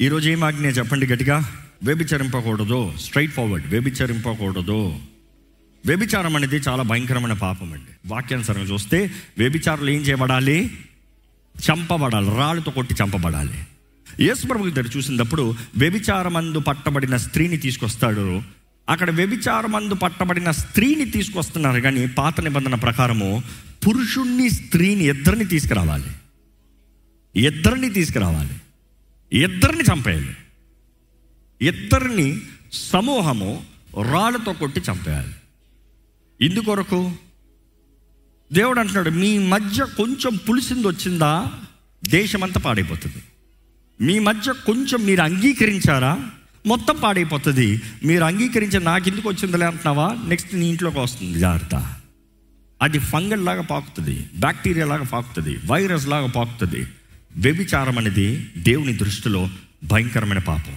ఈరోజు ఏం ఆజ్ఞ? చెప్పండి గట్టిగా. వ్యభిచరింపకూడదు. స్ట్రైట్ ఫార్వర్డ్ వ్యభిచరింపకూడదు. వ్యభిచారం అనేది చాలా భయంకరమైన పాపం అండి. వాక్యానుసారంగా చూస్తే వ్యభిచారులు ఏం చేయబడాలి? చంపబడాలి. రాళ్ళతో కొట్టి చంపబడాలి. యేసు ప్రభు దగ్గర చూసినప్పుడు వ్యభిచారమందు పట్టబడిన స్త్రీని తీసుకొస్తాడు. అక్కడ వ్యభిచారమందు పట్టబడిన స్త్రీని తీసుకొస్తున్నారు. కానీ పాత నిబంధన ప్రకారము పురుషుణ్ణి స్త్రీని ఇద్దరిని తీసుకురావాలి. ఇద్దరిని తీసుకురావాలి. ఇద్దరిని చంపేయాలి. ఇద్దరిని సమూహము రాళ్ళతో కొట్టి చంపేయాలి. ఇందుకొరకు దేవుడు అంటున్నాడు మీ మధ్య కొంచెం పులిసింది వచ్చిందా దేశమంతా పాడైపోతుంది. మీ మధ్య కొంచెం మీరు అంగీకరించారా మొత్తం పాడైపోతుంది. మీరు అంగీకరించి నాకు ఎందుకు వచ్చిందిలే అంటున్నావా? నెక్స్ట్ నీ ఇంట్లోకి వస్తుంది జాగ్రత్త. అది ఫంగల్ లాగా పాకుతుంది బ్యాక్టీరియా లాగా పాకుతుంది వైరస్ లాగా పాకుతుంది. వ్యభిచారం అనేది దేవుని దృష్టిలో భయంకరమైన పాపం.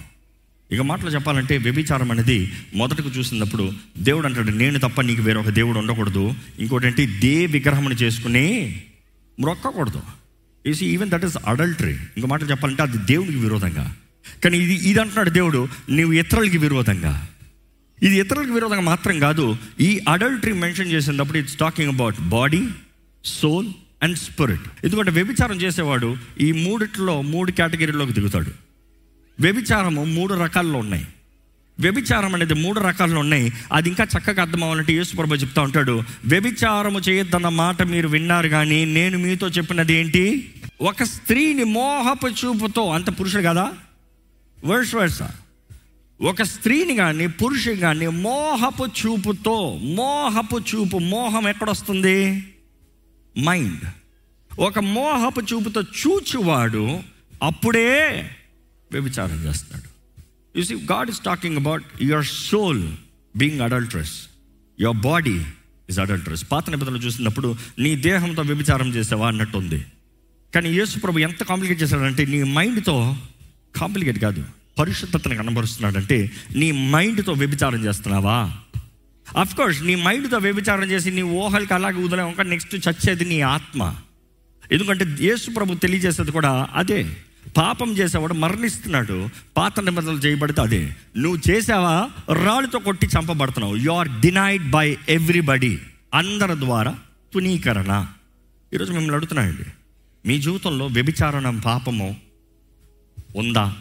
ఇక మాటలు చెప్పాలంటే వ్యభిచారం అనేది మొదటకు చూసినప్పుడు దేవుడు అంటాడు నేను తప్ప నీకు వేరొక దేవుడు ఉండకూడదు. ఇంకోటి ఏంటి దే విగ్రహమును చేసుకుని మొక్కకూడదు you see even that is adultery ఇంకో మాటలు చెప్పాలంటే అది దేవునికి విరోధంగా. కానీ ఇది ఇది అంటున్నాడు దేవుడు నీవు ఇతరులకి విరోధంగా. ఇది ఇతరులకు విరోధంగా మాత్రం కాదు ఈ అడల్టరీ మెన్షన్ చేసినప్పుడు it's talking about body soul and spirit ఎందుకంటే వ్యభిచారం చేసేవాడు ఈ మూడిట్లో మూడు కేటగిరీలోకి దిగుతాడు. వ్యభిచారము మూడు రకాల్లో ఉన్నాయి. వ్యభిచారం అనేది మూడు రకాల్లో ఉన్నాయి. అది ఇంకా చక్కగా అర్థం అవ్వాలంటే యేసుప్రభు చెప్తా ఉంటాడు వ్యభిచారము చేయొద్దన్న మాట మీరు విన్నారు కానీ నేను మీతో చెప్పినది ఏంటి? ఒక స్త్రీని మోహపు చూపుతో అంత పురుషుడు కదా? వర్ష వర్ష ఒక స్త్రీని కానీ పురుషుని కానీ మోహపు చూపుతో మోహపు చూపు మోహం ఎక్కడొస్తుంది? మైండ్. ఒక మోహపు చూపుతో చూచువాడు అప్పుడే వ్యభిచారం చేస్తాడు. You see God is talking about your soul being adulterous your body is adulterous పాత నిబంధనలు చూసినప్పుడు నీ దేహంతో వ్యభిచారం చేసావా అన్నట్టు ఉంది కానీ యేసు ప్రభు ఎంత కాంప్లికేట్ చేశాడంటే నీ మైండ్తో కాంప్లికేట్ కాదు. పరిశుద్ధతను కనబరుస్తున్నాడంటే నీ మైండ్తో వ్యభిచారం చేస్తున్నావా? అఫ్ కోర్స్ నీ మైండ్తో వ్యభిచారం చేసి నీ ఊహలకి అలాగే వదిలేవు ఇంకా నెక్స్ట్ చచ్చేది నీ ఆత్మ. ఎందుకంటే యేసు ప్రభు తెలియజేసేది కూడా అదే. పాపం చేసేవాడు మరణిస్తున్నాడు. పాత నిబంధనలు చేయబడితే అదే. నువ్వు చేసావా? రాళ్ళతో కొట్టి చంపబడుతున్నావు. You are denied by everybody అందరి ద్వారా తునీకరణ ఈరోజు మిమ్మల్ని అడుగుతున్నాయండి మీ జీవితంలో వ్యభిచారణ పాపము ఉందా?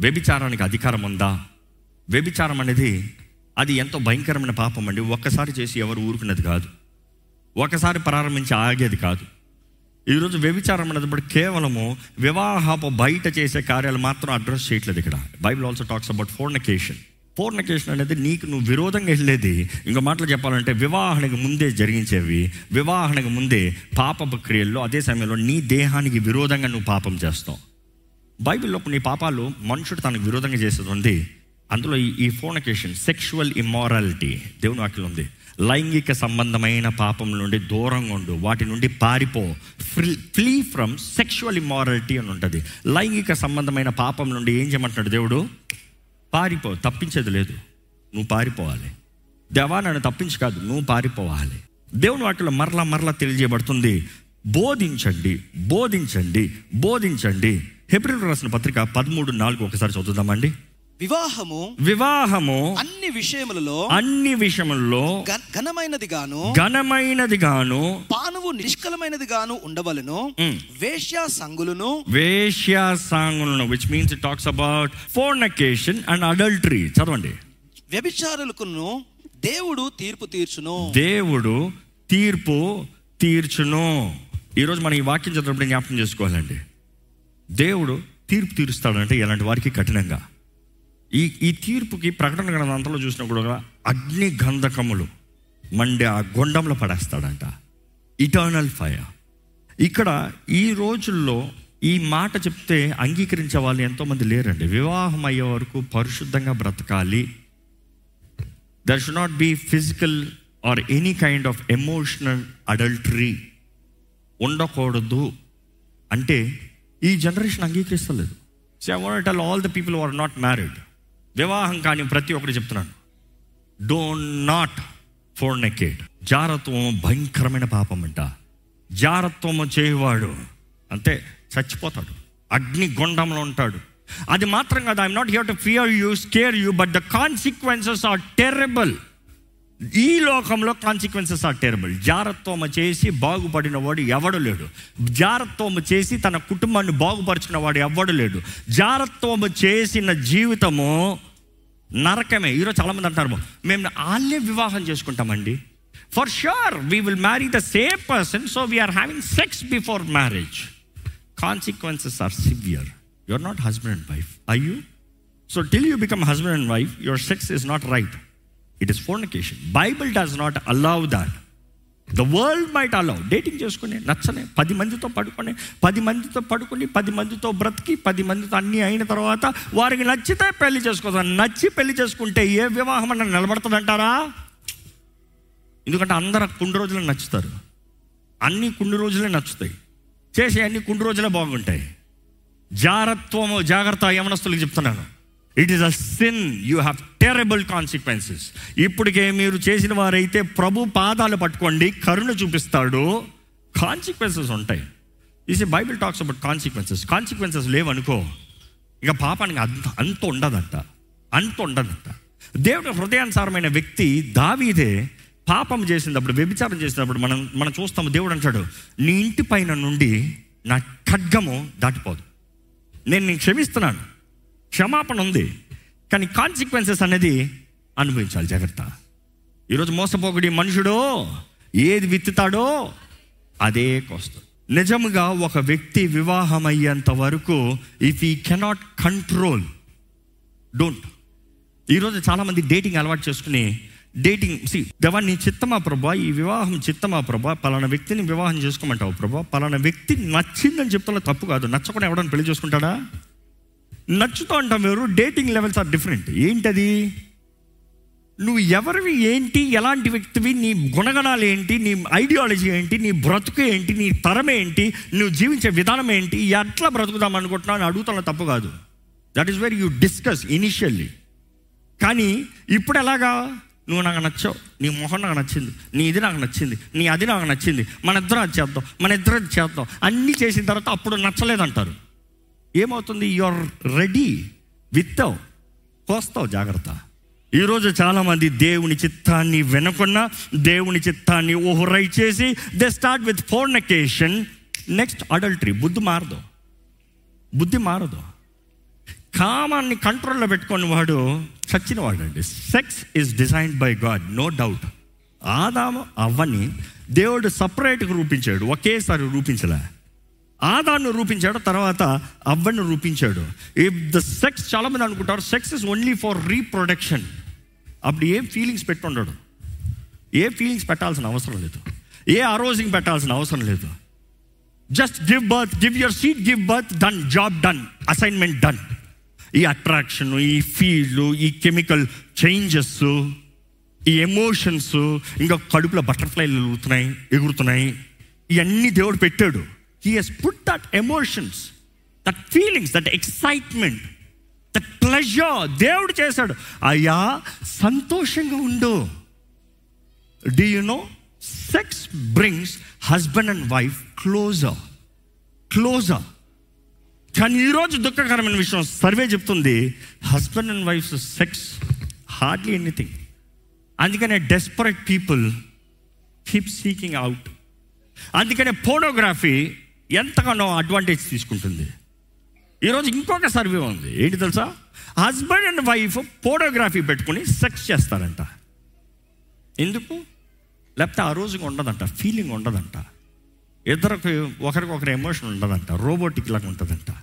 వ్యభిచారానికి అధికారం ఉందా? వ్యభిచారం అనేది అది ఎంతో భయంకరమైన పాపం అండి. ఒక్కసారి చేసి ఎవరు ఊరుకున్నది కాదు. ఒకసారి ప్రారంభించి ఆగేది కాదు. ఈరోజు వ్యభిచారం అనేటప్పుడు కేవలము వివాహపు బయట చేసే కార్యాలు మాత్రం అడ్రస్ చేయట్లేదు ఇక్కడ. Bible also talks about fornication fornication అనేది నీకు నువ్వు విరోధంగా వెళ్ళేది. ఇంకో మాటలు చెప్పాలంటే వివాహానికి ముందే జరిగించేవి. వివాహానికి ముందే పాప క్రియల్లో అదే సమయంలో నీ దేహానికి విరోధంగా నువ్వు పాపం చేస్తావు. బైబిల్లో కొన్ని పాపాలు మనుషుడు తనకు విరోధంగా చేసేది ఉంది. అందులో ఈ ఈ ఫోనకేషన్ సెక్షువల్ ఇమ్మారాలిటీ దేవుని వాక్యం ఉంది. లైంగిక సంబంధమైన పాపం నుండి దూరంగా ఉండు. వాటి నుండి పారిపో. ఫ్లీ ఫ్రమ్ సెక్షువల్ ఇమ్మారాలిటీ అని ఉంటుంది. లైంగిక సంబంధమైన పాపం నుండి ఏం చేయమంటున్నాడు దేవుడు? పారిపో. తప్పించేది లేదు. నువ్వు పారిపోవాలి. దేవా నన్ను తప్పించి కాదు. నువ్వు పారిపోవాలి. దేవుని వాటిలో మరలా మరలా తెలియజేయబడుతుంది. బోధించండి బోధించండి బోధించండి. హెబ్రిల్ రాసిన పత్రిక పదమూడు నాలుగు ఒకసారి చదువుదామండి. వివాహము వివాహము అన్ని విషయములలో అన్ని విషయముల్లో ఘనమైనది గాను ఘనమైనది గాను పానువు నిష్కలమైనది గాను ఉండవలను మ్. వేశ్య సంగులను వేశ్యాసాంగులను which means it talks about fornication and adultery చదవండి. వ్యభిచారులకును దేవుడు తీర్పు తీర్చును. దేవుడు తీర్పు తీర్చును. ఈరోజు మనం ఈ వాక్యం చదివినప్పుడు జ్ఞాపకం చేసుకోవాలండి. దేవుడు తీర్పు తీరుస్తాడంటే ఇలాంటి వారికి కఠినంగా. ఈ ఈ తీర్పుకి ప్రకటన గ్రంథంలో చూసినప్పుడు కూడా అగ్ని గంధకములు మండే ఆ గుండంలో పడేస్తాడంట. ఇటర్నల్ ఫైర్ ఇక్కడ ఈ రోజుల్లో ఈ మాట చెప్తే అంగీకరించే వాళ్ళు ఎంతోమంది లేరండి. వివాహం అయ్యే వరకు పరిశుద్ధంగా బ్రతకాలి. There should not be physical or any kind of emotional adultery ఉండకూడదు. అంటే ఈ generation అంగీకరిస్తలేదు. So I want tell all the people are not married వివాహం కానీ ప్రతి ఒక్కరు చెప్తున్నాను డోంట్ నాట్ ఫోర్ ఫోర్నకేట్ జారత్వం భయంకరమైన పాపం అంట. జారత్వము చేయవాడు అంతే చచ్చిపోతాడు. అగ్ని గుండంలో ఉంటాడు. అది మాత్రం కాదు I'm not here to fear you scare you but the consequences are terrible ఈ లోకంలో కాన్సిక్వెన్సెస్ ఆర్ టెరబుల్ జారత్వమ చేసి బాగుపడిన వాడు ఎవడు లేడు. జారత్వము చేసి తన కుటుంబాన్ని బాగుపరిచిన వాడు ఎవడు లేడు. జారత్వము చేసిన జీవితము నరకమే. ఈరోజు చాలామంది అంటారు మేము వాళ్ళే వివాహం చేసుకుంటామండి. For sure we will marry the same person so we're having sex before marriage consequences are severe you are not husband and wife I you so till you become husband and wife your sex is not right it is fornication Bible does not allow that the world might allow dating చేసుకుని నచ్చనే పది మందితో పడుకొని పది మందితో పడుకుని పది మందితో బ్రతికి పది మందితో అన్నీ అయిన తర్వాత వారికి నచ్చితే పెళ్ళి చేసుకోదాం నచ్చి పెళ్ళి చేసుకుంటే ఏ వివాహం అన్న నిలబడుతుందంటారా? ఎందుకంటే అందరు కొన్ని రోజులు నచ్చుతారు. అన్ని కుండు రోజులే నచ్చుతాయి. చేసే అన్ని కుండు రోజులే బాగుంటాయి. జాగ్రత్వము జాగ్రత్త యమనస్తులకు చెప్తున్నాను. It is a sin you have terrible consequences ఇప్పటికే మీరు చేసిన వారైతే ప్రభు పాదాలు పట్టుకోండి కరుణ చూపిస్తాడు. కాన్సిక్వెన్సెస్ ఉంటాయి. You see Bible talks about consequences consequences లేవనుకో ఇక పాపానికి అంత అంత ఉండదంట. అంత ఉండదంట. దేవుడి హృదయానుసారమైన వ్యక్తి దావీదే పాపం చేసినప్పుడు వ్యభిచారం చేసినప్పుడు మనం మనం చూస్తాము దేవుడు అంటాడు నీ ఇంటి పైన నుండి నా ఖడ్గము దాటిపోదు. నేను నేను క్షమిస్తున్నాను. క్షమాపణ ఉంది. కానీ కాన్సిక్వెన్సెస్ అనేది అనుభవించాలి. జాగ్రత్త. ఈరోజు మోసపోకుడి మనుషుడో ఏది విత్తుతాడో అదే కోస్తాడు నిజముగా ఒక వ్యక్తి వివాహం అయ్యేంత వరకు ఇఫ్ ఈ కెనాట్ కంట్రోల్ డోంట్ ఈరోజు చాలామంది డేటింగ్ అలవాటు చేసుకుని డేటింగ్ సి దేవా నీ చిత్తమా ప్రభా ఈ వివాహం చిత్తమా ప్రభా పలానా వ్యక్తిని వివాహం చేసుకోమంటావు ప్రభా పలానా వ్యక్తి నచ్చిందని చెప్తున్నా తప్పు కాదు. నచ్చకుండా ఎవడని పెళ్ళి చేసుకుంటాడా? నచ్చుతూ అంటాం వేరు డేటింగ్ లెవెల్స్ ఆర్ డిఫరెంట్. ఏంటది? నువ్వు ఎవరివి ఏంటి? ఎలాంటి వ్యక్తివి? నీ గుణగణాలు ఏంటి? నీ ఐడియాలజీ ఏంటి? నీ బ్రతుకు ఏంటి? నీ తరం ఏంటి? నువ్వు జీవించే విధానం ఏంటి? ఎట్లా బ్రతుకుదాం అనుకుంటున్నావు అని అడుగుతున్న తప్పు కాదు. That is very you discuss initially కానీ ఇప్పుడు ఎలాగా? నువ్వు నాకు నచ్చావు. నీ మొహం నాకు నచ్చింది. నీ ఇది నాకు నచ్చింది. నీ అది నాకు నచ్చింది. మన ఇద్దరం అది చేద్దాం. మన ఇద్దరం అది చేద్దాం. అన్నీ చేసిన తర్వాత అప్పుడు నచ్చలేదంటారు. ఏమవుతుంది? యు ఆర్ రెడీ విత్తావు కోస్తావు జాగ్రత్త. ఈరోజు చాలామంది దేవుని చిత్తాన్ని వినకుండా దేవుని చిత్తాన్ని ఓహరై చేసి they start with fornication next adultery బుద్ధి మారదు. బుద్ధి మారదు. కామాన్ని కంట్రోల్లో పెట్టుకుని వాడు చచ్చిన వాడండి sex is designed by God no doubt ఆదాము అవ్వని దేవుడు సపరేట్గా రూపించాడు. ఒకేసారి రూపించలే. ఆదాను రూపించాడు తర్వాత అవ్వను రూపించాడు. ఇఫ్ ద సెక్స్ చాలామంది అనుకుంటారు sex is only for reproduction అప్పుడు ఏం ఫీలింగ్స్ పెట్టుండడు. ఏ ఫీలింగ్స్ పెట్టాల్సిన అవసరం లేదు. ఏ అరోజింగ్ పెట్టాల్సిన అవసరం లేదు. Just give birth give your seat give birth done job done assignment done ఈ అట్రాక్షన్ ఈ ఫీల్ ఈ కెమికల్ చేంజెస్ ఈ ఎమోషన్స్ ఇంకా కడుపులో బటర్ఫ్లైలు ఎగురుతున్నాయి ఎగురుతున్నాయి ఇవన్నీ దేవుడు పెట్టాడు. He has put that emotions that feelings that excitement that pleasure దేవుడు చేశాడు. అయ్యా సంతోషంగా ఉండు. Do you know sex brings husband and wife closer closer కానీ ఈరోజు దుఃఖకరమైన విషయం సర్వే చెప్తుంది husband and wife sex hardly anything అందుకనే desperate people keep seeking out అందుకనే ఫోటోగ్రఫీ ఎంతగానో అడ్వాంటేజ్ తీసుకుంటుంది. ఈరోజు ఇంకొక సర్వే ఉంది. ఏంటి తెలుసా? హస్బెండ్ అండ్ వైఫ్ ఫోటోగ్రఫీ పెట్టుకుని సెక్స్ చేస్తారంట. ఎందుకు? లేకపోతే ఆ రోజుకి ఉండదంట ఫీలింగ్ ఉండదంట. ఇద్దరికి ఒకరికొకరు ఎమోషన్ ఉండదంట రోబోటిక్ లాగా ఉంటుందంట.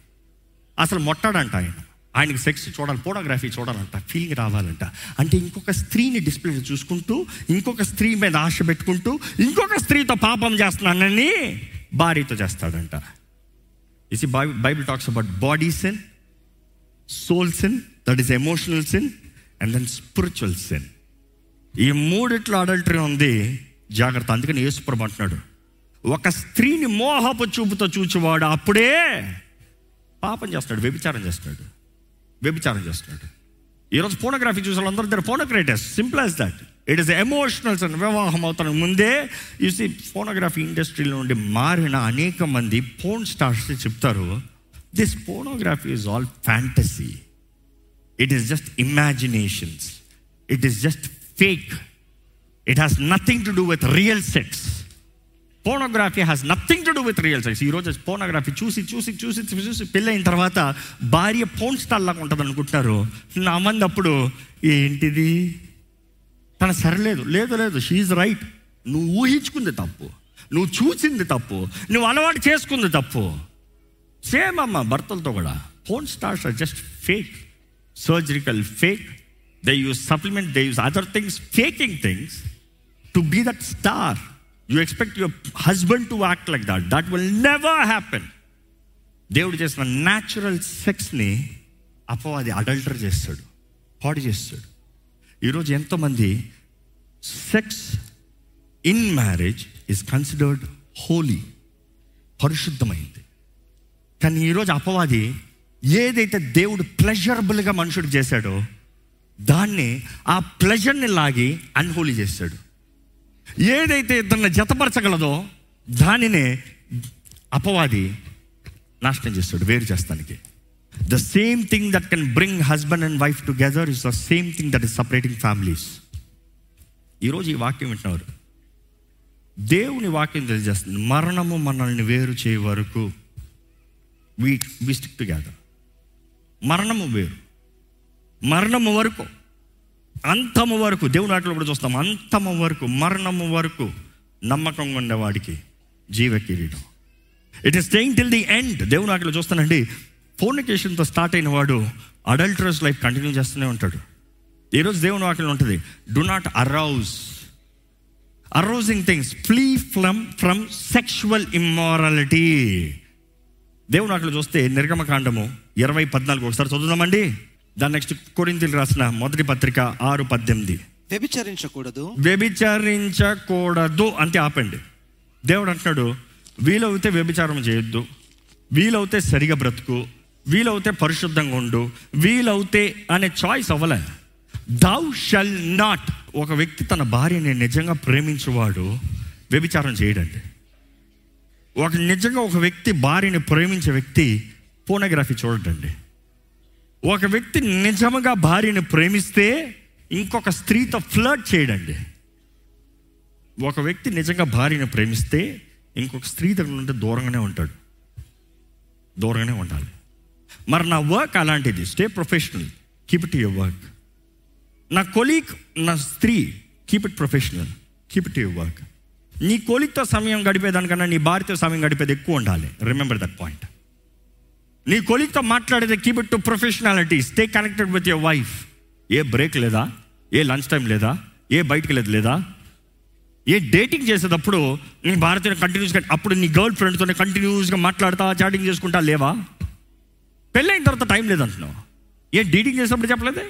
అసలు మొట్టాడంట ఆయన. ఆయనకి సెక్స్ చూడాలి ఫోటోగ్రఫీ చూడాలంట ఫీలింగ్ రావాలంట. అంటే ఇంకొక స్త్రీని డిస్ప్లే చూసుకుంటూ ఇంకొక స్త్రీ మీద ఆశ పెట్టుకుంటూ ఇంకొక స్త్రీతో పాపం చేస్తున్నానని భార్యతో చేస్తాడంట. You see Bible talks about body sin soul sin that is emotional sin and then spiritual sin ఈ మూడిట్లో అడల్టరీ ఉంది. జాగ్రత్త అందుకని యేసుప్రభు అంటున్నాడు. ఒక స్త్రీని మోహపు చూపుతో చూచేవాడు అప్పుడే పాపం చేస్తాడు వ్యభిచారం చేస్తాడు. వ్యభిచారం చేస్తాడు. ఈరోజు ఫోనోగ్రఫీ చూసే వాళ్ళందరూ దగ్గర ఫోనోక్రేటర్స్ simple as that it is emotionals and వివాహం అవుతాను ముందే చూసి ఫోనోగ్రఫీ ఇండస్ట్రీలో నుండి మారిన అనేక మంది ఫోన్ స్టార్స్ చెప్తారు this pornography is all fantasy it is just imaginations it is just fake it has nothing to do with real sex pornography has nothing to do with real sex ఈరోజు pornography చూసి చూసి చూసి చూసి పెళ్ళైన తర్వాత భార్య porn star లాగా ఉంటుంది అనుకుంటున్నారు. నా మంది అప్పుడు ఏంటిది? తన సరలేదు. లేదు లేదు షీఈ్ రైట్ నువ్వు ఊహించుకుంది తప్పు. నువ్వు చూసింది తప్పు. నువ్వు అలవాటు చేసుకుంది తప్పు. సేమ్ అమ్మ భర్తలతో కూడా. Porn stars are just fake surgical fake they use supplement they use other things faking things to be that star you expect your husband to act like that that will never happen దేవుడు చేసిన natural సెక్స్ని అపవాది అడల్టర్ చేస్తాడు. పాడు చేస్తాడు. ఈరోజు ఎంతోమంది sex in marriage is considered holy పరిశుద్ధమైంది. కానీ ఈరోజు అపవాది ఏదైతే దేవుడు ప్లెజరబుల్గా మనుషుడు చేశాడో దాన్ని ఆ ప్లెజర్ని లాగి అన్హోలీ చేస్తాడు. ఏదైతే ఇద్దరిని జతపరచగలదో దానినే అపవాది నాశనం చేస్తాడు వేరు చేస్తానికి. The same thing that can bring husband and wife together is the same thing that is separating families ఈరోజు ఈ వాక్యం వింటున్నారు దేవుని వాక్యం తెలియజేస్తుంది మరణము మనల్ని వేరు చేయ వరకు వీ వి స్టిక్ టుగెదర్ మరణము వేరు. మరణము వరకు అంతము వరకు దేవుని ఆటలు కూడా చూస్తాం అంతము వరకు మరణము వరకు నమ్మకంగా ఉండేవాడికి జీవ కిరీటం. It is staying till the end దేవుని ఆటలు చూస్తానండి ఫోర్నికేషన్తో స్టార్ట్ అయిన వాడు అడల్టరస్ లైఫ్ కంటిన్యూ చేస్తూనే ఉంటాడు. ఈరోజు దేవుని వాక్యం ఉంటుంది do not arouse arousing things flee from from sexual immorality దేవుని వాటిలో చూస్తే నిర్గమకాండము ఇరవై పద్నాలుగు ఒకసారి చదువుదామండి. దాని నెక్స్ట్ కొరింతలు రాసిన మొదటి పత్రిక ఆరు పద్దెనిమిది. వ్యభిచరించకూడదు. వ్యభిచరించకూడదు అంటే ఆపండి. దేవుడు అంటున్నాడు వీలవుతే వ్యభిచారం చేయొద్దు వీలవుతే సరిగా బ్రతుకు వీలవుతే పరిశుద్ధంగా ఉండు వీలవుతే అనే చాయిస్ అవ్వలే. దౌ షల్ నాట్ ఒక వ్యక్తి తన భార్యని నిజంగా ప్రేమించేవాడు వ్యభిచారం చేయడండి. ఒక నిజంగా ఒక వ్యక్తి భార్యని ప్రేమించే వ్యక్తి పోనోగ్రఫీ చూడడండి. ఒక వ్యక్తి నిజంగా భార్యను ప్రేమిస్తే ఇంకొక స్త్రీతో ఫ్లర్ట్ చేయడండి. ఒక వ్యక్తి నిజంగా భార్యను ప్రేమిస్తే ఇంకొక స్త్రీ దగ్గర నుండి దూరంగానే ఉంటాడు. దూరంగానే ఉండాలి. మరి నా వర్క్ అలాంటిది. Stay professional keep it your work నా కొలీగ్ నా స్త్రీ keep it professional keep it your work నీ కొలీగ్తో సమయం గడిపేదానికన్నా నీ భార్యతో సమయం గడిపేది ఎక్కువ ఉండాలి. రిమెంబర్ దట్ పాయింట్ నీ కొలీగ్తో మాట్లాడేది keep it to professionality stay connected with your wife A break లేదా? ఏ లంచ్ టైం లేదా? ఏ బయటికి లేదు లేదా? ఏ డేటింగ్ చేసేటప్పుడు నీ భారతీయ కంటిన్యూస్గా అప్పుడు నీ గర్ల్ ఫ్రెండ్తోనే కంటిన్యూస్గా మాట్లాడతా చాటింగ్ చేసుకుంటా లేవా? పెళ్ళైన తర్వాత టైం లేదంటున్నావు? ఏ డేటింగ్ చేసినప్పుడు చెప్పలేదే?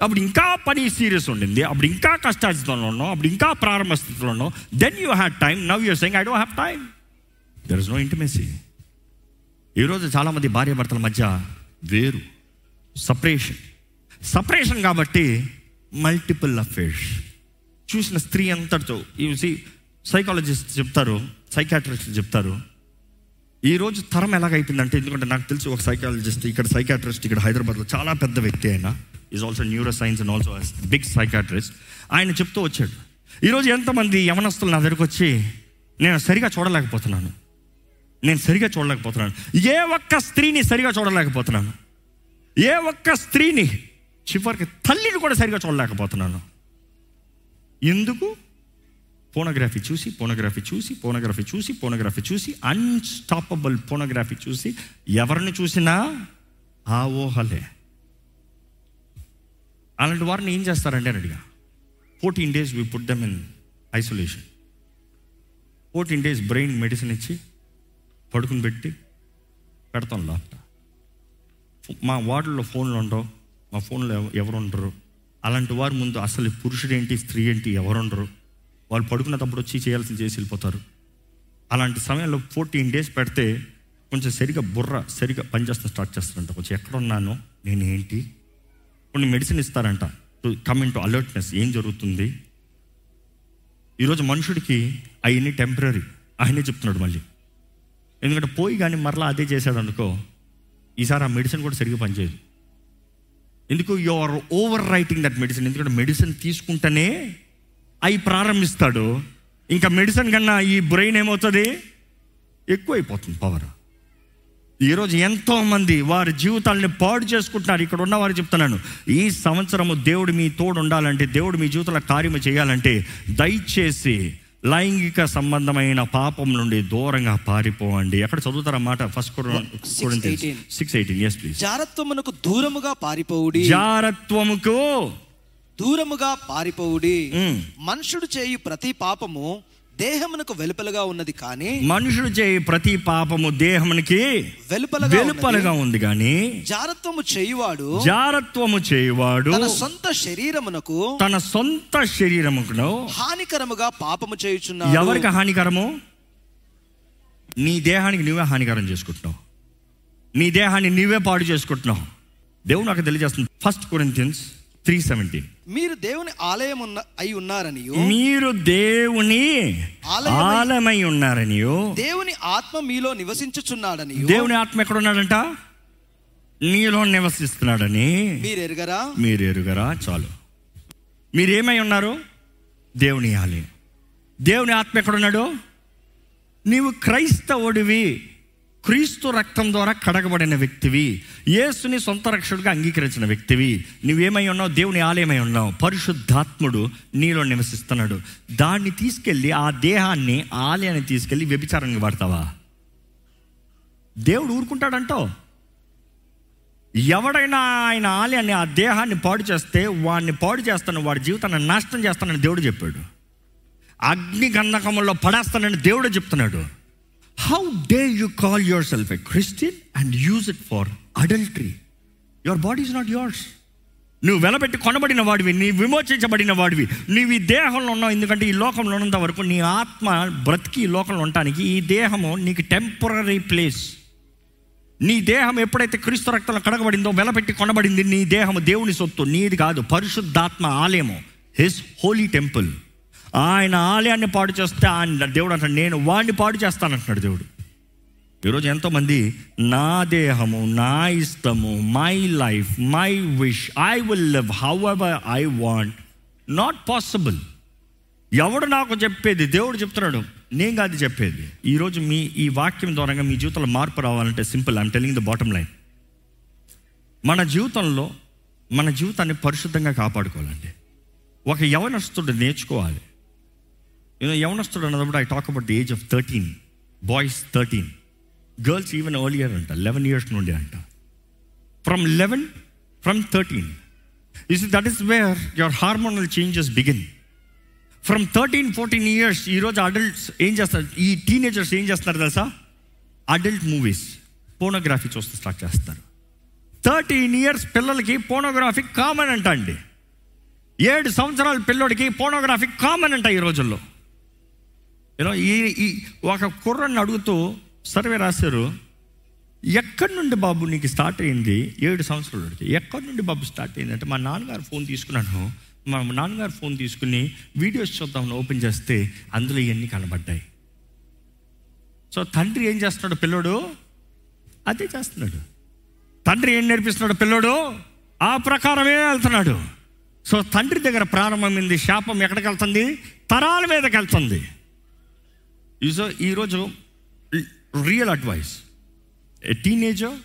అప్పుడు ఇంకా పని సీరియస్ ఉండింది అప్పుడు ఇంకా కష్టాస్థితిలో ఉన్నావు అప్పుడు ఇంకా ప్రారంభ స్థితిలో ఉన్నావు then you had time now you're saying I don't have time there is no intimacy ఈరోజు చాలామంది భార్య భర్తల మధ్య వేరు. సపరేషన్ సపరేషన్ కాబట్టి మల్టిపుల్ అఫేర్స్ చూసిన స్త్రీ అంతటితో ఈ సైకాలజిస్ట్ చెప్తారు సైకాట్రిస్ట్ చెప్తారు. ఈరోజు తరం ఎలాగైపోయిందంటే ఎందుకంటే నాకు తెలిసి ఒక సైకాలజిస్ట్ ఇక్కడ సైకాట్రిస్ట్ ఇక్కడ హైదరాబాద్లో చాలా పెద్ద వ్యక్తి ఆయన. Is also neuro science and also big psychiatrist ఆయన చెప్తూ వచ్చాడు. ఈరోజు ఎంతమంది యవనస్తులు నా దగ్గరకు వచ్చి నేను సరిగా చూడలేకపోతున్నాను. నేను సరిగా చూడలేకపోతున్నాను. ఏ ఒక్క స్త్రీని సరిగా చూడలేకపోతున్నాను. ఏ ఒక్క స్త్రీని చివరికి తల్లిని కూడా సరిగా చూడలేకపోతున్నాను. ఎందుకు? పోనోగ్రఫీ చూసి పోనోగ్రఫీ చూసి పోనోగ్రఫీ చూసి పోనోగ్రఫీ చూసి అన్స్టాపబుల్ పోనోగ్రఫీ చూసి ఎవరిని చూసినా ఆ ఊహలే. అలాంటి వారిని ఏం చేస్తారంటే అని అడిగా. Fourteen days we put them in isolation. Fourteen days brain medicine ఇచ్చి పడుకుని పెట్టి పెడతాం లాప్ట మా వార్డులో ఫోన్లు ఉండవు మా ఫోన్లో ఎవరు ఉండరు అలాంటి వారి ముందు అసలు పురుషుడు ఏంటి స్త్రీ ఏంటి ఎవరు ఉండరు వాళ్ళు పడుకున్నప్పుడు వచ్చి చేయాల్సింది చేసి వెళ్ళిపోతారు. అలాంటి సమయంలో ఫోర్టీన్ డేస్ పెడితే కొంచెం సరిగా బుర్ర సరిగా పనిచేస్తా స్టార్ట్ చేస్తారంట. కొంచెం ఎక్కడ ఉన్నానో నేను ఏంటి కొన్ని మెడిసిన్ ఇస్తారంట. To come into alertness ఏం జరుగుతుంది? ఈరోజు మనుషుడికి అవన్నీ టెంపరీ ఆయనే చెప్తున్నాడు మళ్ళీ. ఎందుకంటే పోయి కానీ మరలా అదే చేశాడు అనుకో ఈసారి ఆ మెడిసిన్ కూడా సరిగ్గా పనిచేయదు. ఎందుకు? You are over writing that medicine ఎందుకంటే మెడిసిన్ తీసుకుంటేనే అవి ప్రారంభిస్తాడు. ఇంకా మెడిసిన్ కన్నా ఈ బ్రెయిన్ ఏమవుతుంది? ఎక్కువైపోతుంది పవర్ ఈరోజు ఎంతోమంది వారి జీవితాలని పాడు చేసుకుంటున్నారు. ఇక్కడ ఉన్న వారు చెప్తున్నాను ఈ సంవత్సరము దేవుడు మీ తోడు ఉండాలంటే దేవుడు మీ జీవితంలో కార్యము చేయాలంటే దయచేసి లైంగిక సంబంధమైన పాపం నుండి దూరంగా పారిపోవండి. ఎక్కడ చదువుతారా మాట? First six eighteen yes please జారత్వమునకు దూరముగా పారిపోవుడి. జారత్వముకు దూరముగా పారిపోవుడి. ఉమ్, మనుషుడు చేయు ప్రతి పాపము దేహమునకు వెలుపలగా ఉన్నది కానీ మనుషుడు చేయి ప్రతి పాపము దేహమునికి ఉన్నది. వెలుపలగా ఉంది కానీ జారత్వము చేయువాడు జారత్వము చేయువాడు తన సొంత శరీరమునకు తన సొంత శరీరమును హానికరముగా పాపము చేయుచున్నాడు. ఎవరికి హానికరము? నీ దేహానికి నువ్వే హానికరం చేసుకుంటున్నావు. నీ దేహాన్ని నీవే పాడు చేసుకుంటున్నావు. దేవుడు నాకు తెలియజేస్తుంది. ఫస్ట్ కొరింథియన్స్ త్రీ సెవెంటీన్ మీరు దేవుని ఆలయం ఉన్న అయి ఉన్నారని మీరు దేవుని ఆలయమై- ఆలమై ఉన్నారనియో దేవుని ఆత్మ మీలో నివసించుచున్నాడని దేవుని ఆత్మ ఎక్కడ ఉన్నాడంట నీలో నివసిస్తున్నాడని. మీరు ఎరుగరా మీరు ఎరుగరా చాలు. మీరేమై ఉన్నారు? దేవుని ఆలయం. దేవుని ఆత్మ ఎక్కడున్నాడు? నీవు క్రైస్తవుడివి. క్రీస్తు రక్తం ద్వారా కడగబడిన వ్యక్తివి. యేసుని సొంత రక్షకుడిగా అంగీకరించిన వ్యక్తివి. నువ్వేమై ఉన్నావు? దేవుని ఆలయమై ఉన్నావు. పరిశుద్ధాత్ముడు నీలో నివసిస్తున్నాడు. దాన్ని తీసుకెళ్ళి ఆ దేహాన్ని ఆలయాన్ని తీసుకెళ్ళి వ్యభిచారానికి వాడతావా? దేవుడు ఊరుకుంటాడంటో ఎవడైనా ఆయన ఆలయాన్ని ఆ దేహాన్ని పాడు చేస్తే వాడిని పాడు చేస్తాను వాడి జీవితాన్ని నాశనం చేస్తానని దేవుడు చెప్పాడు. అగ్ని గంధకముల్లో పడేస్తానని దేవుడు చెప్తున్నాడు. How dare you call your self a Christian and use it for adultery your body is not yours నువ్వు వెలబెట్టి కొనబడిన వాడివి నీ విమోచించబడిన వాడివి. నీవు ఈ దేహంలో ఉన్నావు ఎందుకంటే ఈ లోకంలో ఉన్నంత వరకు నీ ఆత్మ బ్రతికి ఈ లోకంలో ఉండటానికి ఈ దేహము నీకు టెంపరీ ప్లేస్ నీ దేహం ఎప్పుడైతే క్రీస్తు రక్తంలో కడగబడిందో వెలపెట్టి కొనబడింది నీ దేహము దేవుని సొత్తు. నీది కాదు పరిశుద్ధాత్మ ఆలయము. హిస్ హోలీ టెంపుల్ ఆయన ఆలయాన్ని పాడు చేస్తే ఆయన దేవుడు అంటాడు నేను వాడిని పాడు చేస్తానంటున్నాడు దేవుడు. ఈరోజు ఎంతోమంది నా దేహము నా ఇష్టము my life my wish I will live however I want not possible ఎవడు నాకు చెప్పేది దేవుడు చెప్తున్నాడు. నేను కాదు చెప్పేది. ఈరోజు మీ ఈ వాక్యం ద్వారా మీ జీవితంలో మార్పు రావాలంటే simple I'm telling the bottom line మన జీవితంలో మన జీవితాన్ని పరిశుద్ధంగా కాపాడుకోవాలండి. ఒక యవనస్తుడు నేర్చుకోవాలి. యూనో యవనస్తుడు అన్నప్పుడు I talk about the age of thirteen boys thirteen girls even earlier అంట లెవెన్ ఇయర్స్ నుండి అంట from eleven from thirteen is that is where your hormonal changes begin from thirteen fourteen years ఈరోజు adults ఏం చేస్తారు? ఈ teenagers ఏం చేస్తారు తెలుసా? అడల్ట్ మూవీస్ పోనోగ్రఫీ చూస్తూ స్టార్ట్ చేస్తారు. థర్టీన్ ఇయర్స్ పిల్లలకి పోనోగ్రఫీ కామన్ అంట అండి. ఏడు సంవత్సరాల పిల్లోడికి పోనోగ్రఫీ కామన్ అంట ఈ రోజుల్లో. యూనో ఈ ఈ ఒక కుర్రని అడుగుతూ సర్వే రాశారు ఎక్కడి నుండి బాబు నీకు స్టార్ట్ అయింది? ఏడు సంవత్సరాలకి ఎక్కడి నుండి బాబు స్టార్ట్ అయిందంటే మా నాన్నగారు ఫోన్ తీసుకున్నాను. మా నాన్నగారు ఫోన్ తీసుకుని వీడియోస్ చూద్దామని ఓపెన్ చేస్తే అందులో ఇవన్నీ కనబడ్డాయి. సో తండ్రి ఏం చేస్తున్నాడు పిల్లోడు? అదే చేస్తున్నాడు. తండ్రి ఏం నేర్పిస్తున్నాడు పిల్లోడు? ఆ ప్రకారమే వెళ్తున్నాడు. సో తండ్రి దగ్గర ప్రారంభమైంది శాపం ఎక్కడికి వెళ్తుంది? తరాల మీదకి వెళ్తుంది. సో ఈరోజు real advice a teenager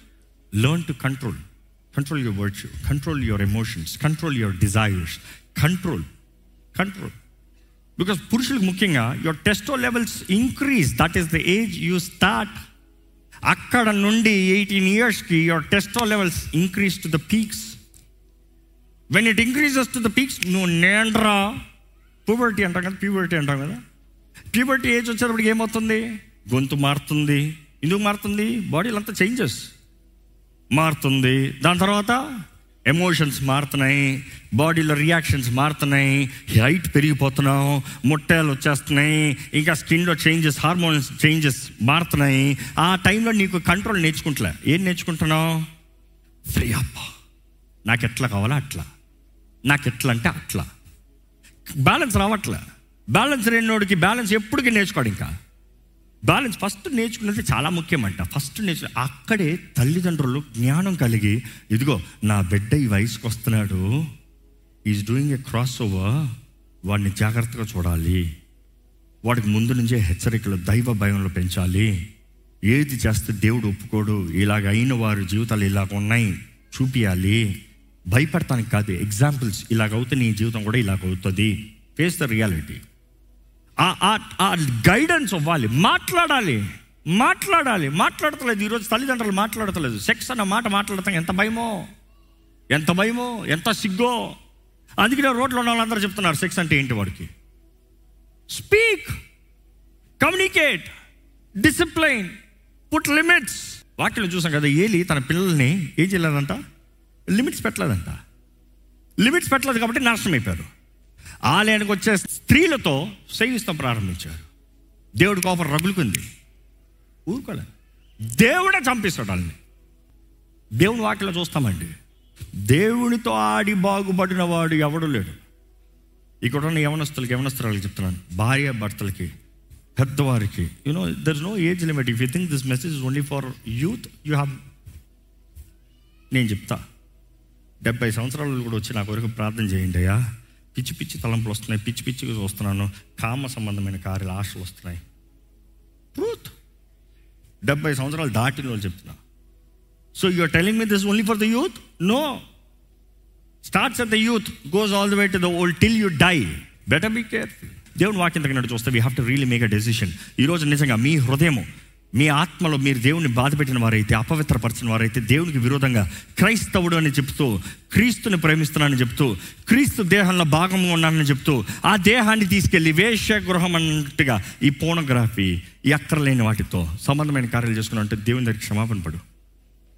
learn to control control your virtue control your emotions control your desires control control because పురుషులకు ముఖ్యంగా your testo levels increase that is the age you start అక్కడ నుండి ఎయిటీన్ ఇయర్స్కి your testo levels increase to the peaks when it increases to the peaks నువ్వు నేండ్రా puberty అంటాం కదా puberty అంటాం కదా ప్యూబర్టీ ఏజ్ వచ్చేటప్పటికి ఏమవుతుంది? గొంతు మారుతుంది. ఎందుకు మారుతుంది? బాడీలో అంతా చేంజెస్ మారుతుంది. దాని తర్వాత ఎమోషన్స్ మారుతున్నాయి. బాడీలో రియాక్షన్స్ మారుతున్నాయి. హైట్ పెరిగిపోతున్నాం. ముట్టలు వచ్చేస్తున్నాయి. ఇంకా స్కిన్లో చేంజెస్ హార్మోన్స్ చేంజెస్ మారుతున్నాయి. ఆ టైంలో నీకు కంట్రోల్ నేర్చుకుంటలే. ఏం నేర్చుకుంటున్నావు? ఫ్రీ అప్ప నాకు ఎట్లా కావాలో అట్లా. నాకు ఎట్లా అంటే అట్లా. బ్యాలెన్స్ రావట్లే. బ్యాలెన్స్ రెండోడికి బ్యాలెన్స్ ఎప్పటికీ నేర్చుకోడు ఇంకా. బ్యాలెన్స్ ఫస్ట్ నేర్చుకున్నది చాలా ముఖ్యమంట. ఫస్ట్ నేర్చు అక్కడే తల్లిదండ్రులు జ్ఞానం కలిగి ఇదిగో నా బిడ్డ ఈ వయసుకు వస్తున్నాడు is doing a cross over వాడిని జాగ్రత్తగా చూడాలి. వాడికి ముందు నుంచే హెచ్చరికలు దైవ భయంలో పెంచాలి. ఏది చేస్తే దేవుడు ఒప్పుకోడు. ఇలాగ అయిన వారి జీవితాలు ఇలాగ ఉన్నాయి. చూపియాలి. భయపడటానికి కాదు ఎగ్జాంపుల్స్ ఇలాగ అవుతే నీ జీవితం కూడా ఇలాగ అవుతుంది. ఫేస్ ద రియాలిటీ ఆ గైడెన్స్ ఇవ్వాలి. మాట్లాడాలి. మాట్లాడాలి. మాట్లాడతలేదు. ఈరోజు తల్లిదండ్రులు మాట్లాడతలేదు. సెక్స్ అన్న మాట మాట్లాడతాం. ఎంత భయమో? ఎంత భయమో? ఎంత సిగ్గో? అందుకనే రోడ్లో ఉన్న వాళ్ళందరూ చెప్తున్నారు సెక్స్ అంటే ఏంటి వాడికి? Speak communicate discipline put limits వాక్యం చూసాం కదా ఏలి తన పిల్లల్ని ఏం చేయలేదంట? లిమిట్స్ పెట్టలేదంట. లిమిట్స్ పెట్టలేదు కాబట్టి నాశనం అయిపోయారు. ఆలయానికి వచ్చే స్త్రీలతో సేవిస్తాం ప్రారంభించారు. దేవుడి కోపం రగులుకుంది. ఊరుకోలే. దేవుడే చంపిస్తాడు వాళ్ళని. దేవుని వాటిలో చూస్తామండి. దేవునితో ఆడి బాగుపడిన వాడు ఎవడు లేడు. ఇక్కడ ఉన్న యవనస్తులకి యవనస్తురాలకి చెప్తున్నాను. భార్య భర్తలకి పెద్దవారికి. You know there no age limit if you think this message only for youth you have నేను చెప్తా. డెబ్బై సంవత్సరాలు కూడా వచ్చి నా కొరకు ప్రార్థన చేయండి అయ్యా. పిచ్చి పిచ్చి తలంపులు వస్తున్నాయి పిచ్చి పిచ్చిగా చూస్తున్నాను. కామ సంబంధమైన కార్యాలు ఆశలు వస్తున్నాయి. ట్రూత్ డెబ్బై సంవత్సరాలు దాటిన వాళ్ళు చెప్తున్నా. So you are telling me this only for the youth no starts at the youth goes all the way to the old till you die better be careful దేవుని వాక్యం తగినట్టు చూస్తే we have to really make a decision ఈరోజు నిజంగా మీ హృదయము మీ ఆత్మలో మీరు దేవుని బాధపెట్టిన వారైతే అపవిత్రపరిచిన వారైతే దేవునికి విరోధంగా క్రైస్తవుడు అని చెప్తూ క్రీస్తుని ప్రేమిస్తున్నానని చెప్తూ క్రీస్తు దేహంలో భాగంగా ఉన్నానని చెప్తూ ఆ దేహాన్ని తీసుకెళ్ళి వేషగృహం అన్నట్టుగా ఈ పోనోగ్రఫీ ఈ అక్కర్లేని వాటితో సంబంధమైన కార్యాలు చేసుకున్నామంటే దేవుని దగ్గర క్షమాపణ పడు.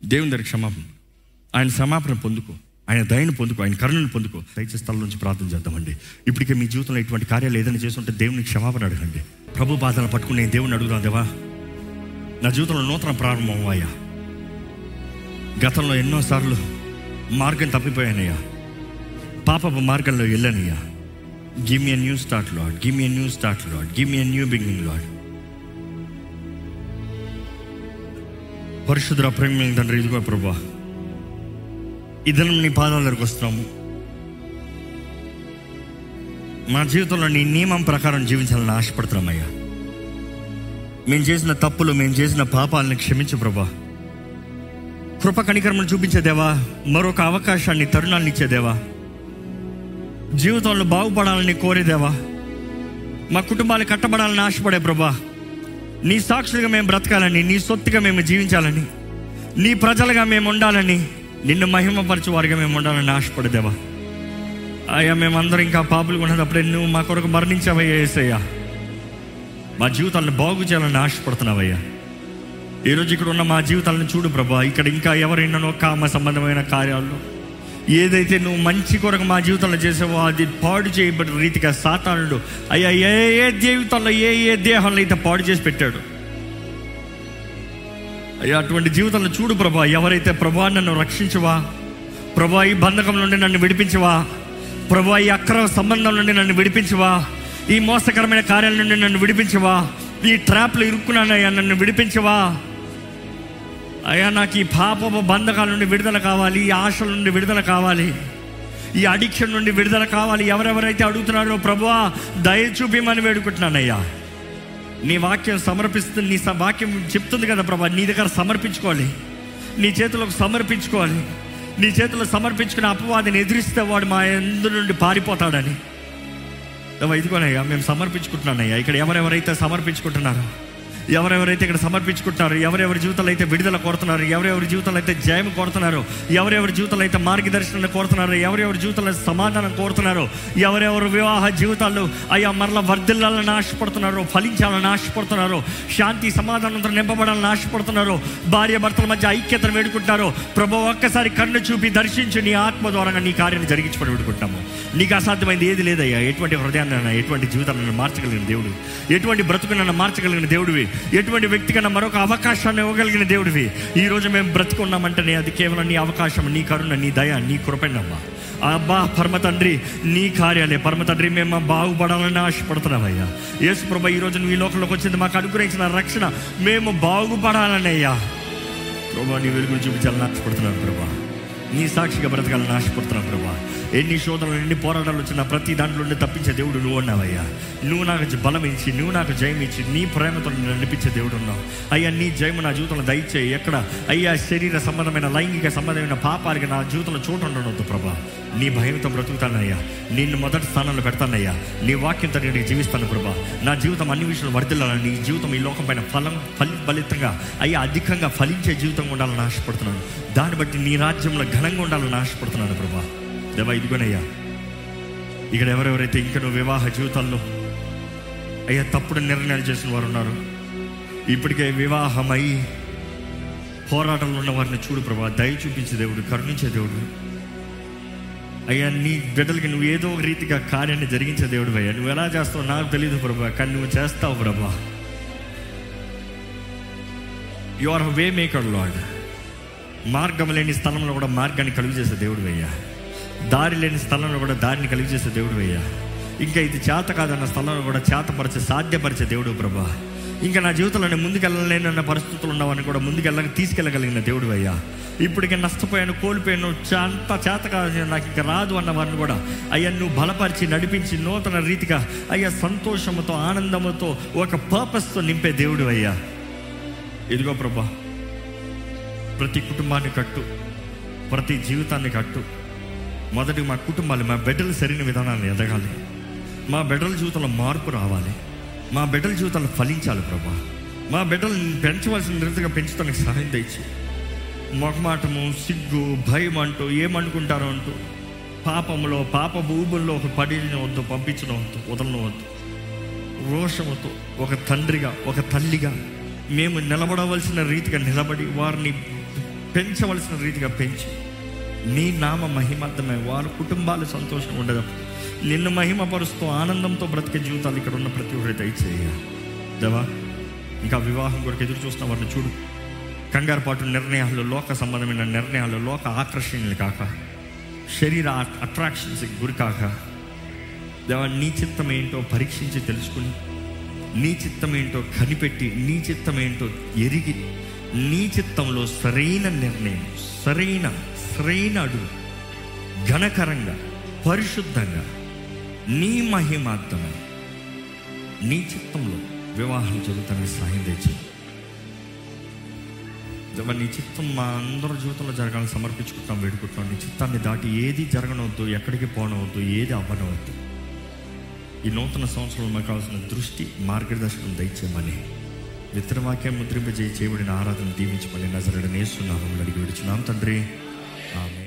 దేవుని దగ్గర క్షమాపణ. ఆయన క్షమాపణ పొందుకో. ఆయన దయను పొందుకో. ఆయన కరుణను పొందుకో. దయచేసి స్థలం నుంచి ప్రార్థన చేద్దామండి. ఇప్పటికే మీ జీవితంలో ఇటువంటి కార్యాలు ఏదైనా చేస్తుంటే దేవునికి క్షమాపణ అడగండి. ప్రభు బాధలు పట్టుకుని దేవుని అడుగుదాం దేవా. నా జీవితంలో నూతన ప్రారంభం అవ్వాయా గతంలో ఎన్నోసార్లు మార్గం తప్పిపోయానయ్యా. పాపపు మార్గంలో వెళ్ళానయ్యా. Give me new start Lord give me new start Lord give me new beginning Lord పరిశుద్ధ ప్రేమ తండ్రి ఇదిగో ప్రభా. ఇద్దరం నీ పాదాల దగ్గరకు వస్తున్నాము మా జీవితంలో నీ నియమం ప్రకారం జీవించాలని ఆశపడుతున్నామయ్యా మేము చేసిన తప్పులు మేము చేసిన పాపాలను క్షమించు ప్రభా. కృప కణికరమను చూపించేదేవా మరొక అవకాశాన్ని తరుణాన్ని ఇచ్చేదేవా జీవితంలో బాగుపడాలని కోరేదేవా మా కుటుంబాలు కట్టబడాలని ఆశపడే ప్రభా. నీ సాక్షులుగా మేము బ్రతకాలని నీ సొత్తుగా మేము జీవించాలని నీ ప్రజలుగా మేము ఉండాలని నిన్ను మహిమపరచు వారిగా మేము ఉండాలని ఆశపడదేవా అయ్యా మేమందరం ఇంకా పాపులు ఉన్నప్పుడు నువ్వు మా కొరకు మరణించావయ్యా ఏసయ్యా. మా జీవితాలను బాగు చేయాలని ఆశపడుతున్నావయ్యా. ఈరోజు ఇక్కడ ఉన్న మా జీవితాలను చూడు ప్రభా. ఇక్కడ ఇంకా ఎవరైనానో కామ సంబంధమైన కార్యాలు ఏదైతే నువ్వు మంచి కొరకు మా జీవితంలో చేసావో అది పాడు చేయబడిన రీతిగా సాతానుడు అయ్యా ఏ ఏ జీవితంలో ఏ ఏ దేహంలో అయితే పాడు చేసి పెట్టాడు. అయ్యా అటువంటి జీవితంలో చూడు ప్రభా. ఎవరైతే ప్రభా నన్ను రక్షించవా ప్రభా ఈ బంధకం నుండి నన్ను విడిపించవా ప్రభా ఈ అక్రమ సంబంధం నుండి నన్ను విడిపించవా ఈ మోసకరమైన కార్యాల నుండి నన్ను విడిపించవా? ఈ ట్రాప్లో ఇరుక్కున్నానయ్యా నన్ను విడిపించవా? అయ్యా నాకు ఈ పాపపు బంధకాల నుండి విడుదల కావాలి ఈ ఆశల నుండి విడుదల కావాలి ఈ అడిక్షన్ నుండి విడుదల కావాలి. ఎవరెవరైతే అడుగుతున్నారో ప్రభువా దయచూపిమని వేడుకుంటున్నానయ్యా. నీ వాక్యం సమర్పిస్తుంది నీ స- వాక్యం చెప్తుంది కదా ప్రభా నీ దగ్గర సమర్పించుకోవాలి. నీ చేతులకు సమర్పించుకోవాలి. నీ చేతుల్లో సమర్పించుకుని అపవాదిని ఎదిరిస్తే వాడు మా ఎందు నుండి పారిపోతాడని. ఇదిగోనయ్యా మేము సమర్పించుకుంటున్నానయ్యా. ఇక్కడ ఎవరెవరైతే సమర్పించుకుంటున్నారో. ఎవరెవరైతే ఇక్కడ సమర్పించుకుంటున్నారు ఎవరెవరి జీవితాలు అయితే విడుదల కోరుతున్నారు ఎవరెవరి జీవితాలు అయితే జయం కోరుతున్నారు ఎవరెవరి జీవితాలు అయితే మార్గదర్శనం కోరుతున్నారు ఎవరెవరి జీవితాలు సమాధానం కోరుతున్నారు ఎవరెవరు వివాహ జీవితాలు అయ్యా మరల వర్ధిల్లాలని ఆశపడుతున్నారు ఫలించాలని ఆశపడుతున్నారు శాంతి సమాధానంతో నింపబడాలని ఆశపడుతున్నారు భార్య భర్తల మధ్య ఐక్యతను వేడుకుంటున్నారు. ప్రభు ఒక్కసారి కన్ను చూపి దర్శించి నీ ఆత్మ ద్వారా నీ కార్యాన్ని జరిగించుకొని వేడుకుంటాము నీకు అసాధ్యమైంది ఏది లేదయ్యా ఎటువంటి హృదయాన్ని ఎటువంటి జీవితాన్ని మార్చగలిగిన దేవుడు ఎటువంటి బ్రతుకు నన్ను మార్చగలిగిన దేవుడివి. ఎటువంటి వ్యక్తికైనా మరొక అవకాశాన్ని ఇవ్వగలిగిన దేవుడివి. ఈ రోజు మేము బ్రతుకున్నామంటేనే అది కేవలం నీ అవకాశం నీ కరుణ నీ దయ నీ కృపణమ్మా అబ్బా పరమ తండ్రి నీ కార్యాలే. పరమ తండ్రి మేము బాగుపడాలని ఆశపడుతున్నామయ్యా. యేసు ప్రభా ఈ రోజు నువ్వు ఈ లోకంలోకి వచ్చింది మాకు అనుగ్రహించిన రక్షణ. మేము బాగుపడాలని అయ్యా. ప్రభా నీ వెలుగులు చూపించాలని ఆశపడుతున్నాను ప్రభా. నీ సాక్షిగా బ్రతకాలని ఆశపడుతున్నాను ప్రభా. ఎన్ని శోధనలు ఎన్ని పోరాటాలు వచ్చినా ప్రతి దాంట్లో నుండి తప్పించే దేవుడు నువ్వు ఉన్నావయ్యా. నువ్వు నాకు బలం ఇచ్చి నువ్వు నాకు జయం ఇచ్చి నీ ప్రేమతో నేను నడిపించే దేవుడు ఉన్నావు. అయ్యా నీ జయము నా జీవితంలో దయచేయి. ఎక్కడ? అయ్యా శరీర సంబంధమైన లైంగిక సంబంధమైన పాపాలకి నా జీవితంలో చోటు ఉండవద్దు ప్రభా. నీ భయంతో బ్రతుకుతానయ్యా. నిన్ను మొదటి స్థానంలో పెడతానయ్యా. నీ వాక్యంతో నేను జీవిస్తాను ప్రభా. నా జీవితం అన్ని విషయాలు వర్దిల్లాలని నీ జీవితం ఈ లోకం పైన ఫలం ఫలి ఫలితంగా అయ్యా అధికంగా ఫలించే జీవితంగా ఉండాలని ఆశపడుతున్నాను. దాన్ని బట్టి నీ రాజ్యంలో ఘనంగా ఉండాలని ఆశపడుతున్నాను ప్రభా. దేవా ఇదిగోనయ్యా. ఇక్కడ ఎవరెవరైతే ఇక్కడ నువ్వు వివాహ జీవితాల్లో అయ్యా తప్పుడు నిర్ణయాలు చేసిన వారు ఉన్నారు ఇప్పటికే వివాహమై పోరాటంలో ఉన్న వారిని చూడు ప్రభా దయ చూపించే దేవుడు కరుణించే దేవుడు. అయ్యా నీ బిడ్డలకి నువ్వు ఏదో రీతిగా కార్యాన్ని జరిగించే దేవుడు అయ్యా. నువ్వు ఎలా చేస్తావు నాకు తెలియదు ప్రభా కానీ నువ్వు చేస్తావు ప్రభా. You are way maker Lord మార్గం లేని స్థలంలో కూడా మార్గాన్ని కలుగు చేసే దేవుడు అయ్యా. దారి లేని స్థలంలో కూడా దారిని కలిగజేసే దేవుడు అయ్యా. ఇంకా ఇది చేత కాదన్న స్థలంలో కూడా చేతపరిచే సాధ్యపరిచే దేవుడు ప్రభా. ఇంకా నా జీవితంలో నేను ముందుకెళ్ళలేనన్న పరిస్థితులు ఉన్నావని కూడా ముందుకెళ్ళ తీసుకెళ్ళగలిగిన దేవుడు అయ్యా. ఇప్పటికే నష్టపోయాను కోల్పోయాను చా- అంత చేత కాదు నాకు ఇంకా రాదు అన్న వారిని కూడా. అయ్యా నువ్వు బలపరిచి నడిపించి నూతన రీతిగా అయ్యా సంతోషముతో ఆనందముతో ఒక పర్పస్తో నింపే దేవుడు అయ్యా. ఇదిగో ప్రభా ప్రతి కుటుంబాన్ని కట్టు ప్రతి జీవితాన్ని కట్టు. మొదటి మా కుటుంబాలు మా బిడ్డలు సరైన విధానాన్ని ఎదగాలి. మా బిడ్డల జీవితంలో మార్పు రావాలి. మా బిడ్డల జీవితాలు ఫలించాలి ప్రభా. మా బిడ్డలు పెంచవలసిన రీతిగా పెంచడానికి సహాయం తెచ్చి మొహమాటము సిగ్గు భయం అంటూ ఏమనుకుంటారో అంటూ పాపములో పాప భూముల్లో ఒక పడిన వద్దు పంపించడం వద్దు వదలనవద్దు రోషముతో ఒక తండ్రిగా ఒక తల్లిగా మేము నిలబడవలసిన రీతిగా నిలబడి వారిని పెంచవలసిన రీతిగా పెంచి. నీ నామ మహిమార్థమై. వారి కుటుంబాలు సంతోషంగా ఉండదు నిన్ను మహిమపరుస్తూ ఆనందంతో బ్రతికే జీవితాలు ఇక్కడ ఉన్న ప్రతి ఒక్కరి దయచేయ దేవా ఇంకా వివాహం కొరకు ఎదురు చూస్తున్న వారిని చూడు. కంగారు పాటు నిర్ణయాలు లోక సంబంధమైన నిర్ణయాలు లోక ఆకర్షణలు కాక శరీర అట్రాక్షన్స్కి గురి కాక. దేవా నీ చిత్తం ఏంటో పరీక్షించి తెలుసుకుని నీ చిత్తం ఏంటో కనిపెట్టి నీ చిత్తం ఏంటో ఎరిగి నీ చిత్తంలో సరైన నిర్ణయం సరైన సరైన అడుగు ఘనకరంగా పరిశుద్ధంగా నీ మహిమార్థమై నీ చిత్తంలో వివాహం జరుగుతానికి సహాయం తెచ్చి నీ చిత్తం మా అందరి జీవితంలో జరగాలని సమర్పించుకుంటాం వేడుకుంటాం. నీ చిత్తాన్ని దాటి ఏది జరగనవద్దు ఎక్కడికి పోనవద్దు ఏది అవ్వనవద్దు. ఈ నూతన సంవత్సరంలో మాకు కావాల్సిన దృష్టి మార్గదర్శనం దయచేయమని. విత్తనవాక్యం ముద్రింపజేయి చేయబడిన ఆరాధన దీవించమని నజరడనేస్తున్నాము అడిగి విడుచున్నాం. తండ్రి Amen.